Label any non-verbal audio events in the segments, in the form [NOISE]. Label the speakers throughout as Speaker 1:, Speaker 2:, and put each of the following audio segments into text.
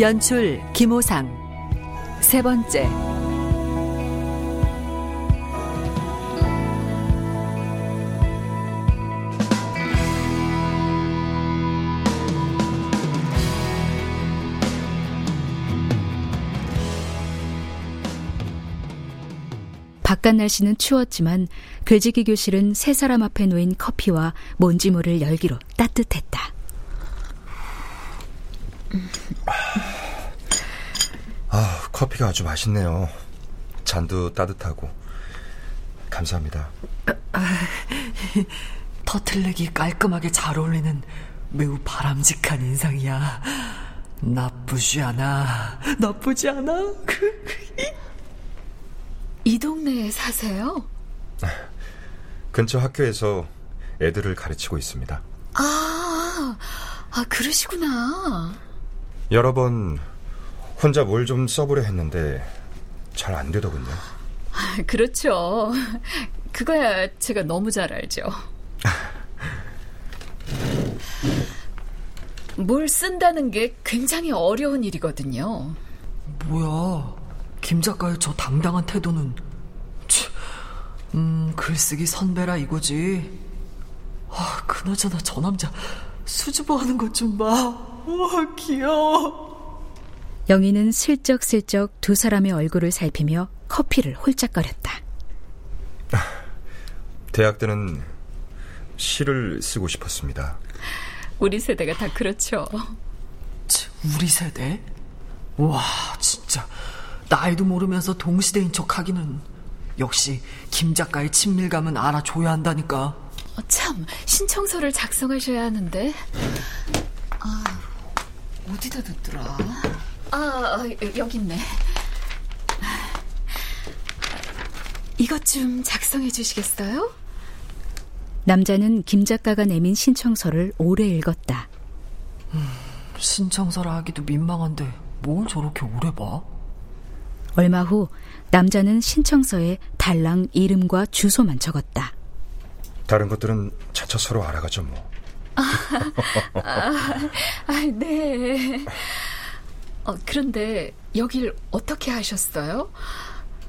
Speaker 1: 연출 김호상 세 번째 바깥 날씨는 추웠지만 괴지기 교실은 세 사람 앞에 놓인 커피와 뭔지 모를 열기로 따뜻했다.
Speaker 2: 아, 커피가 아주 맛있네요. 잔도 따뜻하고. 감사합니다.
Speaker 3: [LAUGHS] 터틀렉이 깔끔하게 잘 어울리는 매우 바람직한 인상이야. 나쁘지 않아. 나쁘지 않아. [LAUGHS]
Speaker 4: 이 동네에 사세요?
Speaker 2: [LAUGHS] 근처 학교에서 애들을 가르치고 있습니다.
Speaker 4: 아, 아 그러시구나.
Speaker 2: 여러 번 혼자 뭘 좀 써보려 했는데 잘 안 되더군요.
Speaker 4: 아, 그렇죠. 그거야 제가 너무 잘 알죠. 뭘 쓴다는 게 굉장히 어려운 일이거든요.
Speaker 3: 뭐야, 김 작가의 저 당당한 태도는. 음, 글쓰기 선배라 이거지. 아, 그나저나 저 남자 수줍어 하는 것 좀 봐. 우와, 귀여워.
Speaker 1: 영희는 슬쩍슬쩍 두 사람의 얼굴을 살피며 커피를 홀짝거렸다.
Speaker 2: 대학 때는 시를 쓰고 싶었습니다.
Speaker 4: 우리 세대가 다 그렇죠.
Speaker 3: 우리 세대? 와, 진짜. 나이도 모르면서 동시대인 척 하기는. 역시, 김 작가의 친밀감은 알아줘야 한다니까.
Speaker 4: 어, 참, 신청서를 작성하셔야 하는데. 아, 어디다 뒀더라? 아, 아 여기 있네. 이것 좀 작성해 주시겠어요?
Speaker 1: 남자는 김 작가가 내민 신청서를 오래 읽었다.
Speaker 3: 음, 신청서라 하기도 민망한데 뭘 저렇게 오래 봐?
Speaker 1: 얼마 후 남자는 신청서에 달랑 이름과 주소만 적었다.
Speaker 2: 다른 것들은 차차 서로 알아가죠 뭐. 아,
Speaker 4: 아, 아, 네. 어, 그런데 여길 어떻게 하셨어요?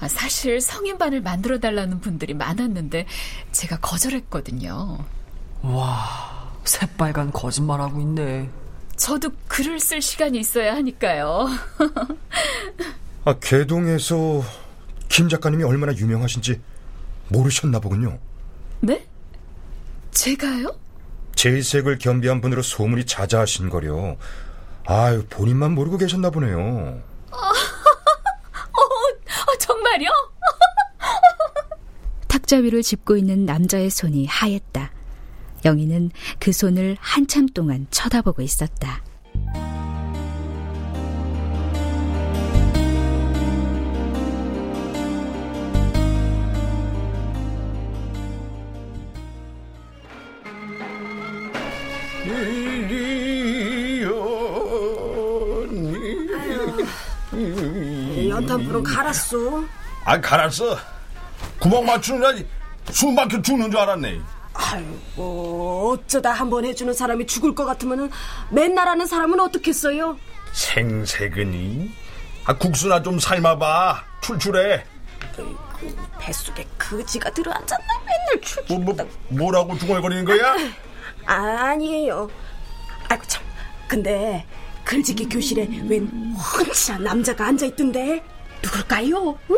Speaker 4: 아, 사실 성인반을 만들어 달라는 분들이 많았는데 제가 거절했거든요.
Speaker 3: 와, 새빨간 거짓말하고 있네.
Speaker 4: 저도 글을 쓸 시간이 있어야 하니까요.
Speaker 2: [LAUGHS] 아, 개동에서 김 작가님이 얼마나 유명하신지 모르셨나 보군요.
Speaker 4: 네? 제가요?
Speaker 2: 제색을 겸비한 분으로 소문이 자자하신 거려. 아유, 본인만 모르고 계셨나 보네요. 어,
Speaker 4: 어, 정말요?
Speaker 1: [LAUGHS] 탁자 위를 짚고 있는 남자의 손이 하였다. 영희는 그 손을 한참 동안 쳐다보고 있었다.
Speaker 5: 못한 으로 갈았어.
Speaker 6: 아 갈았어. 구멍 맞추느냐 숨 막혀 죽는 줄 알았네.
Speaker 5: 아이고 어쩌다 한 번 해주는 사람이 죽을 것 같으면은 맨날 하는 사람은 어떻겠어요?
Speaker 6: 생색은이 아, 국수나 좀 삶아봐 출출해.
Speaker 5: 아 뱃속에 거지가 들어앉았나 맨날 출출.
Speaker 6: 뭐, 뭐, 뭐라고 중얼거리는 거야?
Speaker 5: 아, [LAUGHS] 아니에요. 아이고 참 근데 글짓기 교실에 웬 훤칠한 남자가 앉아있던데. 누굴까요? 응?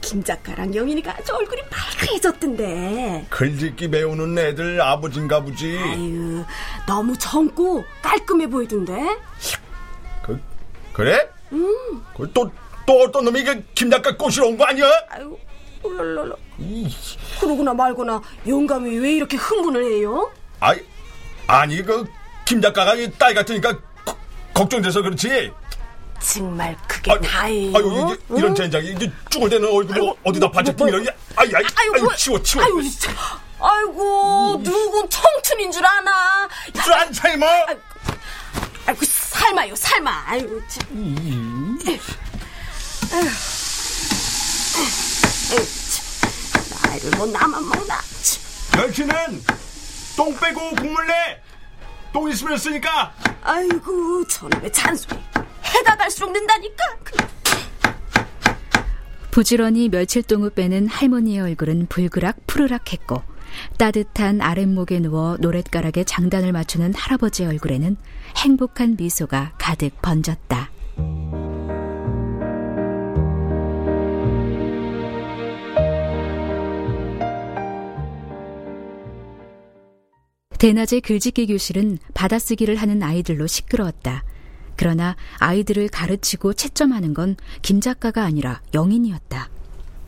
Speaker 5: 김 작가랑 영인이가 아주 얼굴이 빨개졌던데.
Speaker 6: 글짓기 배우는 애들 아버지인가 보지. 아유,
Speaker 5: 너무 젊고 깔끔해 보이던데.
Speaker 6: 그, 그래? 응. 그 또, 또 어떤 놈이 그 김 작가 꼬시러 온 거 아니야? 아유, 롤롤롤.
Speaker 5: 그러구나 말거나 영감이 왜 이렇게 흥분을 해요? 아이,
Speaker 6: 아니, 그, 김 작가가 딸 같으니까 걱정돼서 그렇지.
Speaker 5: 정말 그
Speaker 6: 아, 이게 아, 뭐, 아이고, 다해요.
Speaker 5: 아유
Speaker 6: 이런 젠장이 이제 쭈글대는 얼굴 어디다 반짝품이라 이게 아유 아이 아유 뭐, 치워 치워.
Speaker 5: 아유 진짜. 아이고 누군 청춘인 줄 아나.
Speaker 6: 안 삶아. 아이고,
Speaker 5: 아이고 삶아요 삶아. 아이고 참. 음. 나를뭐 나만 먹나.
Speaker 6: 멸치는 똥 빼고 국물 내. 똥 있으면 쓰니까.
Speaker 5: 아이고 저놈의 잔소리. 해다 갈수록 는다니까.
Speaker 1: 부지런히 며칠 동안 빼는 할머니의 얼굴은 불그락 푸르락했고 따뜻한 아랫목에 누워 노랫가락에 장단을 맞추는 할아버지의 얼굴에는 행복한 미소가 가득 번졌다. 대낮에 글짓기 교실은 받아쓰기를 하는 아이들로 시끄러웠다. 그러나 아이들을 가르치고 채점하는 건 김 작가가 아니라 영인이었다.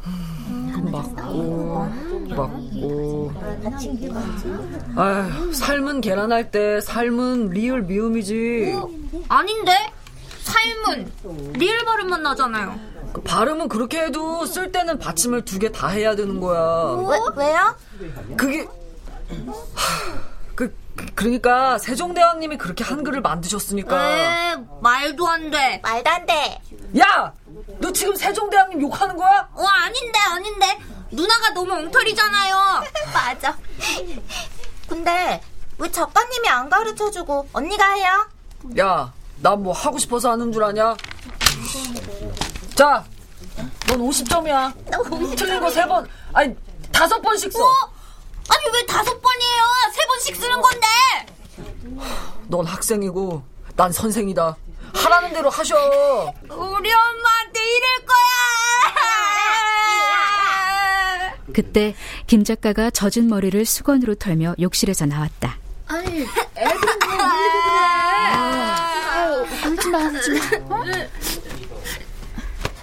Speaker 1: 음, 맞고
Speaker 3: 맞고 아휴 삶은 계란할 때 삶은 리을 미음이지 어?
Speaker 7: 아닌데 삶은 리을 발음만 나잖아요
Speaker 3: 그 발음은 그렇게 해도 쓸 때는 받침을 두 개 다 해야 되는 거야
Speaker 7: 어? 왜, 왜요?
Speaker 3: 그게 하... 그러니까 세종대왕님이 그렇게 한글을 만드셨으니까.
Speaker 7: 에이, 말도 안 돼.
Speaker 8: 말도 안 돼. 야, 너
Speaker 3: 지금 세종대왕님 욕하는
Speaker 7: 거야? 어, 아닌데, 아닌데. 누나가 너무 엉터리잖아요.
Speaker 8: [LAUGHS] 맞아. 근데 왜 작가님이 안 가르쳐주고 언니가 해요?
Speaker 3: 야, 난 뭐 하고 싶어서 하는 줄 아냐? 자, 넌 50점이야. 틀린 거 세 번 아니, 다섯 번씩 써. 어?
Speaker 7: 아니 왜 다섯 번이에요? 세 번씩 쓰는 건데.
Speaker 3: 넌 학생이고 난 선생이다. 하라는 대로 하셔.
Speaker 7: 우리 엄마한테 이럴 거야.
Speaker 1: 그때 김 작가가 젖은 머리를 수건으로 털며 욕실에서 나왔다. 아니, 애들 뭐울지 어, 마, 울지 마. 어?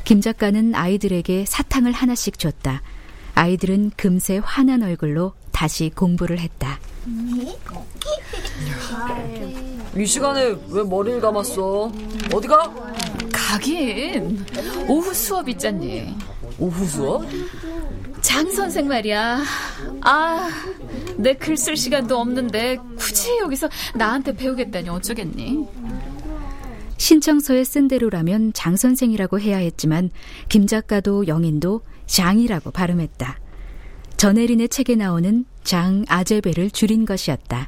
Speaker 1: 김 작가는 아이들에게 사탕을 하나씩 줬다. 아이들은 금세 화난 얼굴로 다시 공부를 했다.
Speaker 3: 이 시간에 왜 머리를 감았어? 어디 가?
Speaker 4: 가긴 오후 수업 있잖니.
Speaker 3: 오후 수업?
Speaker 4: 장 선생 말이야. 아, 내 글 쓸 시간도 없는데 굳이 여기서 나한테 배우겠다니 어쩌겠니?
Speaker 1: 신청서에 쓴 대로라면 장 선생이라고 해야 했지만 김 작가도 영인도 장이라고 발음했다. 전혜린의 책에 나오는 장 아제베를 줄인 것이었다.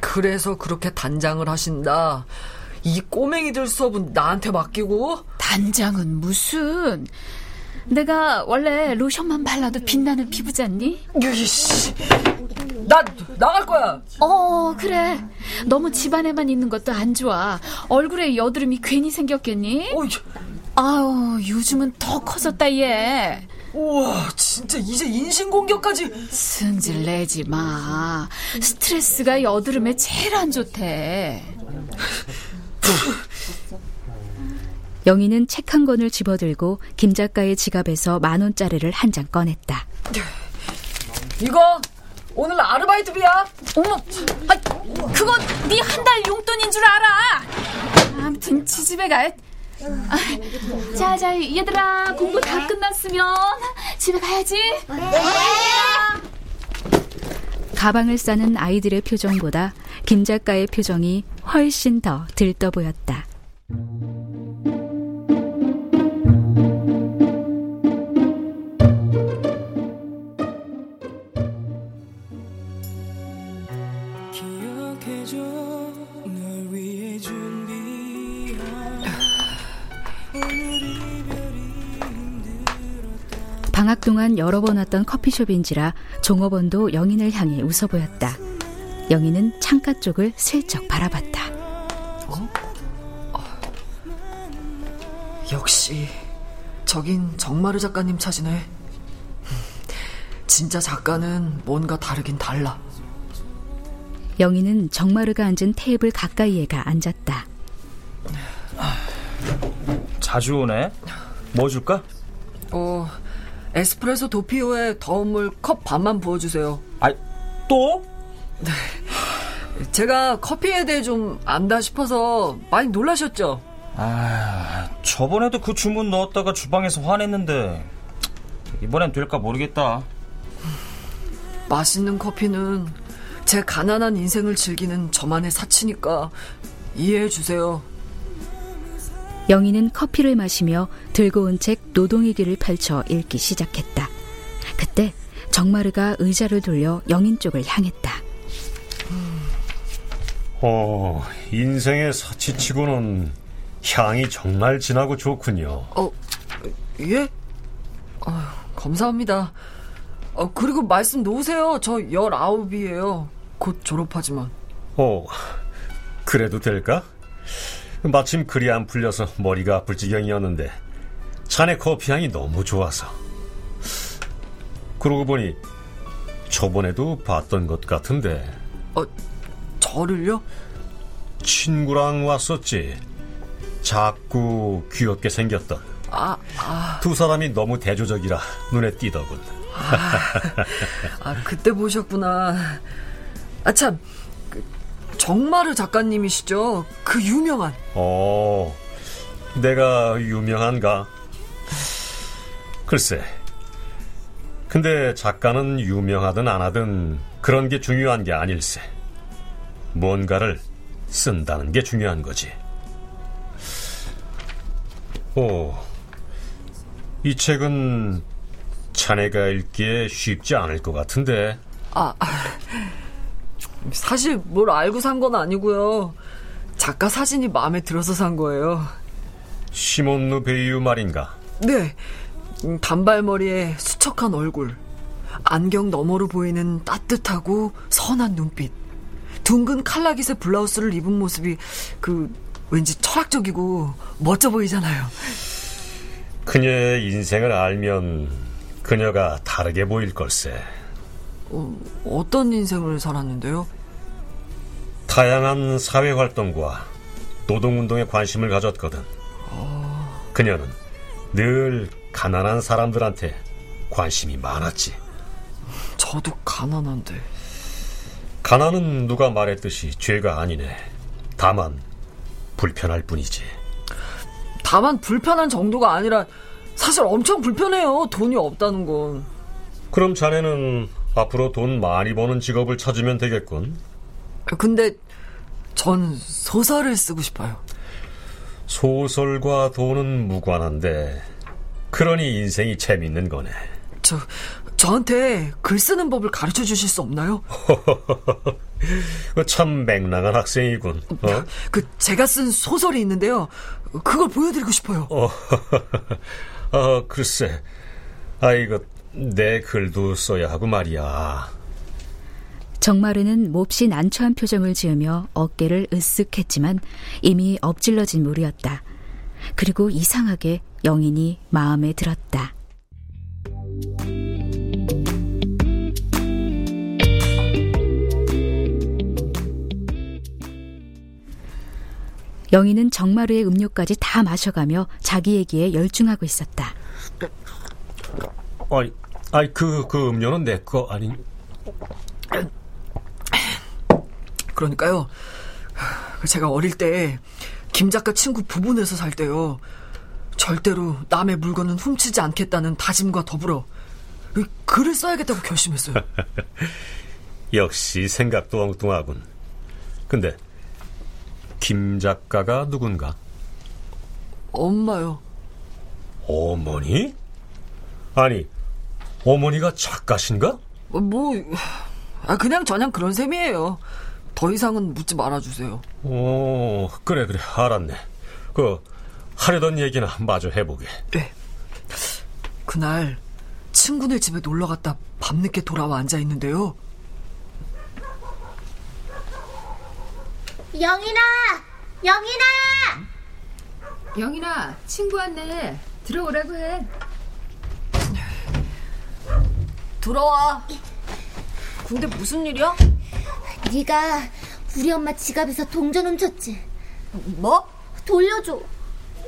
Speaker 3: 그래서 그렇게 단장을 하신다. 이 꼬맹이들 수업은 나한테 맡기고?
Speaker 4: 단장은 무슨... 내가 원래 로션만 발라도 빛나는 피부잖니?
Speaker 3: 이씨, 나 나갈 거야.
Speaker 4: 어 그래. 너무 집안에만 있는 것도 안 좋아. 얼굴에 여드름이 괜히 생겼겠니? 어이. 아우 요즘은 더 커졌다 얘. 우와,
Speaker 3: 진짜 이제 인신공격까지.
Speaker 4: 승질 내지 마. 스트레스가 여드름에 제일 안 좋대.
Speaker 1: 영희는 책 한 권을 집어들고 김 작가의 지갑에서 만 원짜리를 한 장 꺼냈다.
Speaker 3: 이거 오늘 아르바이트비야. 어머,
Speaker 4: 아, 그건 네 한 달 용돈인 줄 알아. 아무튼 지집에 가. 아, 자, 자, 얘들아, 공부 다 네. 끝났으면 집에 가야지. 네.
Speaker 1: 가방을 싸는 아이들의 표정보다 김 작가의 표정이 훨씬 더 들떠 보였다. 방학 동안 여러 번 왔던 커피숍인지라 종업원도 영인을 향해 웃어 보였다. 영인은 창가 쪽을 슬쩍 바라봤다. 어? 어?
Speaker 3: 역시 저긴 정마르 작가님 찾이네. 진짜 작가는 뭔가 다르긴 달라.
Speaker 1: 영희는 정마르가 앉은 테이블 가까이에가 앉았다.
Speaker 9: 자주 오네. 뭐 줄까? 어,
Speaker 3: 에스프레소 도피오에 더운 물 컵 반만 부어주세요.
Speaker 9: 아, 또? 네.
Speaker 3: 제가 커피에 대해 좀 안다 싶어서 많이 놀라셨죠? 아,
Speaker 9: 저번에도 그 주문 넣었다가 주방에서 화냈는데 이번엔 될까 모르겠다.
Speaker 3: 맛있는 커피는 제 가난한 인생을 즐기는 저만의 사치니까 이해해 주세요.
Speaker 1: 영희는 커피를 마시며 들고 온 책 노동의 길을 펼쳐 읽기 시작했다. 그때 정마르가 의자를 돌려 영인 쪽을 향했다.
Speaker 9: 어, 인생의 사치치고는 향이 정말 진하고 좋군요.
Speaker 3: 어, 예? 어, 감사합니다. 어, 그리고 말씀 놓으세요. 저 19이에요. 곧 졸업하지만.
Speaker 9: 어, 그래도 될까? 마침 그리 안 풀려서 머리가 아플 지경이었는데 자네 커피 향이 너무 좋아서 그러고 보니 저번에도 봤던 것 같은데 어,
Speaker 3: 저를요?
Speaker 9: 친구랑 왔었지 작고 귀엽게 생겼던 아, 아. 두 사람이 너무 대조적이라 눈에 띄더군 아,
Speaker 3: 아 그때 보셨구나 아참 그, 정마르 작가님이시죠? 그 유명한. 어,
Speaker 9: 내가 유명한가? 글쎄. 근데 작가는 유명하든 안 하든 그런 게 중요한 게 아닐세. 뭔가를 쓴다는 게 중요한 거지. 오, 이 책은 자네가 읽기에 쉽지 않을 것 같은데. 아,
Speaker 3: 사실 뭘 알고 산 건 아니고요. 작가 사진이 마음에 들어서 산 거예요.
Speaker 9: 시몬누 베이유 말인가?
Speaker 3: 네. 음, 단발머리에 수척한 얼굴. 안경 너머로 보이는 따뜻하고 선한 눈빛. 둥근 칼라깃의 블라우스를 입은 모습이 그 왠지 철학적이고 멋져 보이잖아요.
Speaker 9: 그녀의 인생을 알면 그녀가 다르게 보일 걸세.
Speaker 3: 어, 떤 인생을 살았는데요?
Speaker 9: 다양한 사회활동과 노동운동에 관심을 가졌거든. 어... 그녀는 늘 가난한 사람들한테 관심이 많았지.
Speaker 3: 저도 가난한데.
Speaker 9: 가난은 누가 말했듯이 죄가 아니네. 다만 불편할 뿐이지.
Speaker 3: 다만 불편한 정도가 아니라 사실 엄청 불편해요. 돈이 없다는 건.
Speaker 9: 그럼 자네는 앞으로 돈 많이 버는 직업을 찾으면 되겠군.
Speaker 3: 근데 전 소설을 쓰고 싶어요.
Speaker 9: 소설과 돈은 무관한데 그러니 인생이 재밌는 거네.
Speaker 3: 저 저한테 글 쓰는 법을 가르쳐 주실 수 없나요? [LAUGHS]
Speaker 9: 그 참 맹랑한 학생이군.
Speaker 3: 어? 그 제가 쓴 소설이 있는데요. 그걸 보여드리고 싶어요. 어,
Speaker 9: [LAUGHS] 아, 글쎄, 아 이거 내 글도 써야 하고 말이야.
Speaker 1: 정마루는 몹시 난처한 표정을 지으며 어깨를 으쓱했지만 이미 엎질러진 물이었다. 그리고 이상하게 영인이 마음에 들었다. 영희는 정마루의 음료까지 다 마셔가며 자기 얘기에 열중하고 있었다.
Speaker 9: 아니, 아이 그, 그 음료는 내 거아닌
Speaker 3: 그러니까요. 제가 어릴 때 김 작가 친구 부부에서살 때요. 절대로 남의 물건은 훔치지 않겠다는 다짐과 더불어 글을 써야겠다고 결심했어요.
Speaker 9: [LAUGHS] 역시 생각도 엉뚱하군. 근데 김 작가가 누군가?
Speaker 3: 엄마요.
Speaker 9: 어머니? 아니, 어머니가 작가신가?
Speaker 3: 뭐, 아, 그냥 저냥 그런 셈이에요. 더 이상은 묻지 말아주세요.
Speaker 9: 오, 어, 그래, 그래. 알았네. 그, 하려던 얘기나 마저 해보게. 네.
Speaker 3: 그날, 친구네 집에 놀러 갔다 밤늦게 돌아와 앉아있는데요.
Speaker 10: 영인아! 영인아!
Speaker 11: 영인아, 친구 왔네. 들어오라고 해.
Speaker 10: 들어와. 근데 무슨 일이야? 네가 우리 엄마 지갑에서 동전 훔쳤지. 뭐? 돌려줘.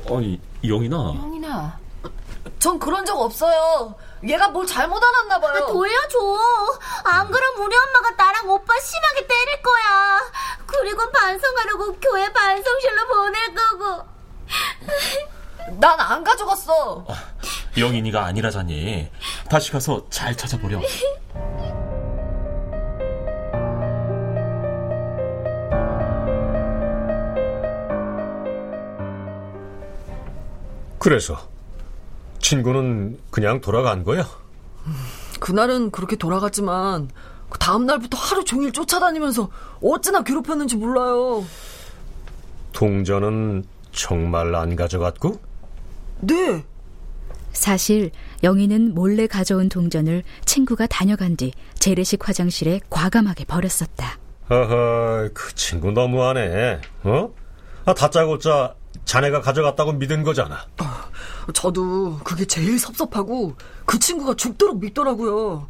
Speaker 9: 아니 영인아. 영이나전
Speaker 3: 그런 적 없어요. 얘가 뭘 잘못 알았나 봐요.
Speaker 10: 아, 돌려줘. 안 그럼 우리 엄마가 나랑 오빠 심하게 때릴 거야. 그리고 반성하려고 교회 반성실로 보낼 거고.
Speaker 3: 난 안 가져갔어. 아.
Speaker 9: 영인이가 아니라자니 다시 가서 잘 찾아보렴. 그래서 친구는 그냥 돌아간 거야?
Speaker 3: 그날은 그렇게 돌아갔지만 그 다음 날부터 하루 종일 쫓아다니면서 어찌나 괴롭혔는지 몰라요.
Speaker 9: 동전은 정말 안 가져갔고?
Speaker 3: 네.
Speaker 1: 사실 영희는 몰래 가져온 동전을 친구가 다녀간 뒤 재래식 화장실에 과감하게 버렸었다.
Speaker 9: 허허, 그 친구 너무하네. 어? 아, 다짜고짜 자네가 가져갔다고 믿은 거잖아. 어,
Speaker 3: 저도 그게 제일 섭섭하고 그 친구가 죽도록 믿더라고요.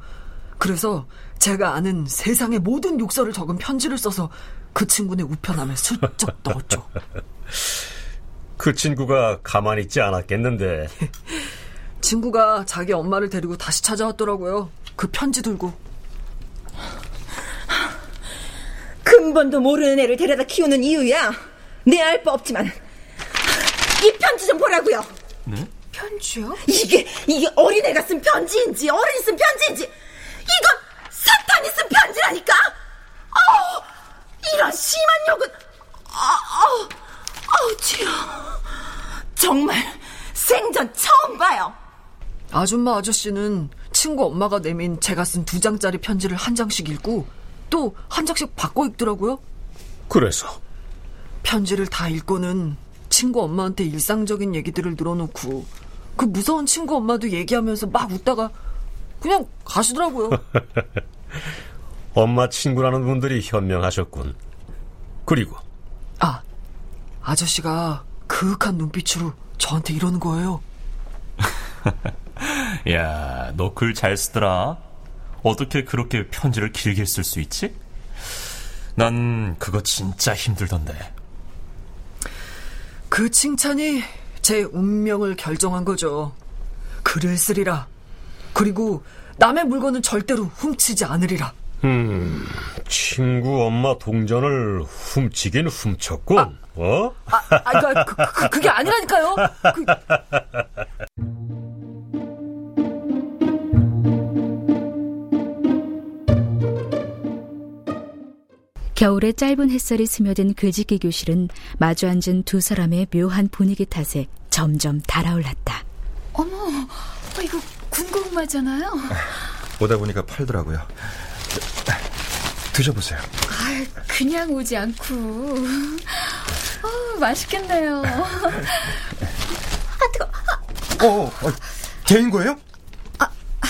Speaker 3: 그래서 제가 아는 세상의 모든 욕설을 적은 편지를 써서 그 친구네 우편함에 슬쩍 넣었죠.
Speaker 9: [LAUGHS] 그 친구가 가만히 있지 않았겠는데. [LAUGHS]
Speaker 3: 친구가 자기 엄마를 데리고 다시 찾아왔더라고요. 그 편지 들고.
Speaker 12: 근본도 모르는 애를 데려다 키우는 이유야. 내 알 바 없지만 이 편지 좀 보라고요.
Speaker 3: 네?
Speaker 13: 편지요?
Speaker 12: 이게 이게 어린애가 쓴 편지인지 어른이 쓴 편지인지 이건 사탄이 쓴 편지라니까. 어 이런 심한 욕은 어, 우 어, 우 지요 정말 생전 처음 봐요.
Speaker 3: 아줌마 아저씨는 친구 엄마가 내민 제가 쓴 두 장짜리 편지를 한 장씩 읽고 또 한 장씩 바꿔 읽더라고요.
Speaker 9: 그래서
Speaker 3: 편지를 다 읽고는 친구 엄마한테 일상적인 얘기들을 늘어놓고 그 무서운 친구 엄마도 얘기하면서 막 웃다가 그냥 가시더라고요.
Speaker 9: [LAUGHS] 엄마 친구라는 분들이 현명하셨군. 그리고
Speaker 3: 아 아저씨가 그윽한 눈빛으로 저한테 이러는 거예요.
Speaker 9: [LAUGHS] 야, 너 글 잘 쓰더라. 어떻게 그렇게 편지를 길게 쓸 수 있지? 난 그거 진짜 힘들던데.
Speaker 3: 그 칭찬이 제 운명을 결정한 거죠. 글을 쓰리라. 그리고 남의 물건은 절대로 훔치지 않으리라. 음,
Speaker 9: 친구 엄마 동전을 훔치긴 훔쳤군. 아, 어? 아,
Speaker 3: 아, 아 그, 그, 그, 게 아니라니까요. 그...
Speaker 1: 겨울의 짧은 햇살이 스며든 글지기 교실은 마주 앉은 두 사람의 묘한 분위기 탓에 점점 달아올랐다.
Speaker 13: 어머, 아, 이거 군고구마잖아요.
Speaker 2: 오다 보니까 팔더라고요. 드셔보세요.
Speaker 13: 아, 그냥 오지 않고. 어, 맛있겠네요. 아,
Speaker 2: 뜨거. 아, 어, 어, 개인 거예요? 아, 아,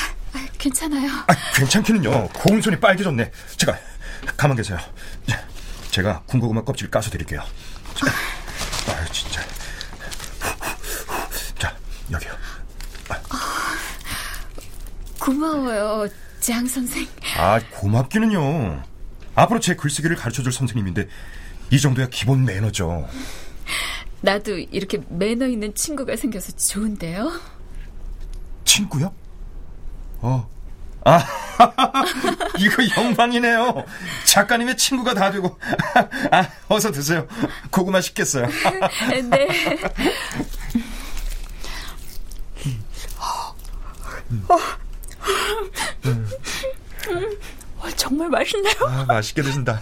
Speaker 13: 괜찮아요. 아,
Speaker 2: 괜찮기는요. 고 손이 빨개졌네. 제가 가만 계세요. 네, 제가 군고구마 껍질 까서 드릴게요. 자, 아 진짜.
Speaker 13: 자 여기요. 아. 아, 고마워요, 장 선생.
Speaker 2: 아 고맙기는요. 앞으로 제 글쓰기를 가르쳐줄 선생님인데 이 정도야 기본 매너죠.
Speaker 13: 나도 이렇게 매너 있는 친구가 생겨서 좋은데요.
Speaker 2: 친구요? 어. 아. [LAUGHS] [LAUGHS] 이거 영광이네요. 작가님의 친구가 다 되고. [LAUGHS] 아, 어서 드세요. 고구마 식겠어요. [LAUGHS] 네.
Speaker 13: 음. 정말 맛있네요.
Speaker 2: 아, 맛있게 드신다.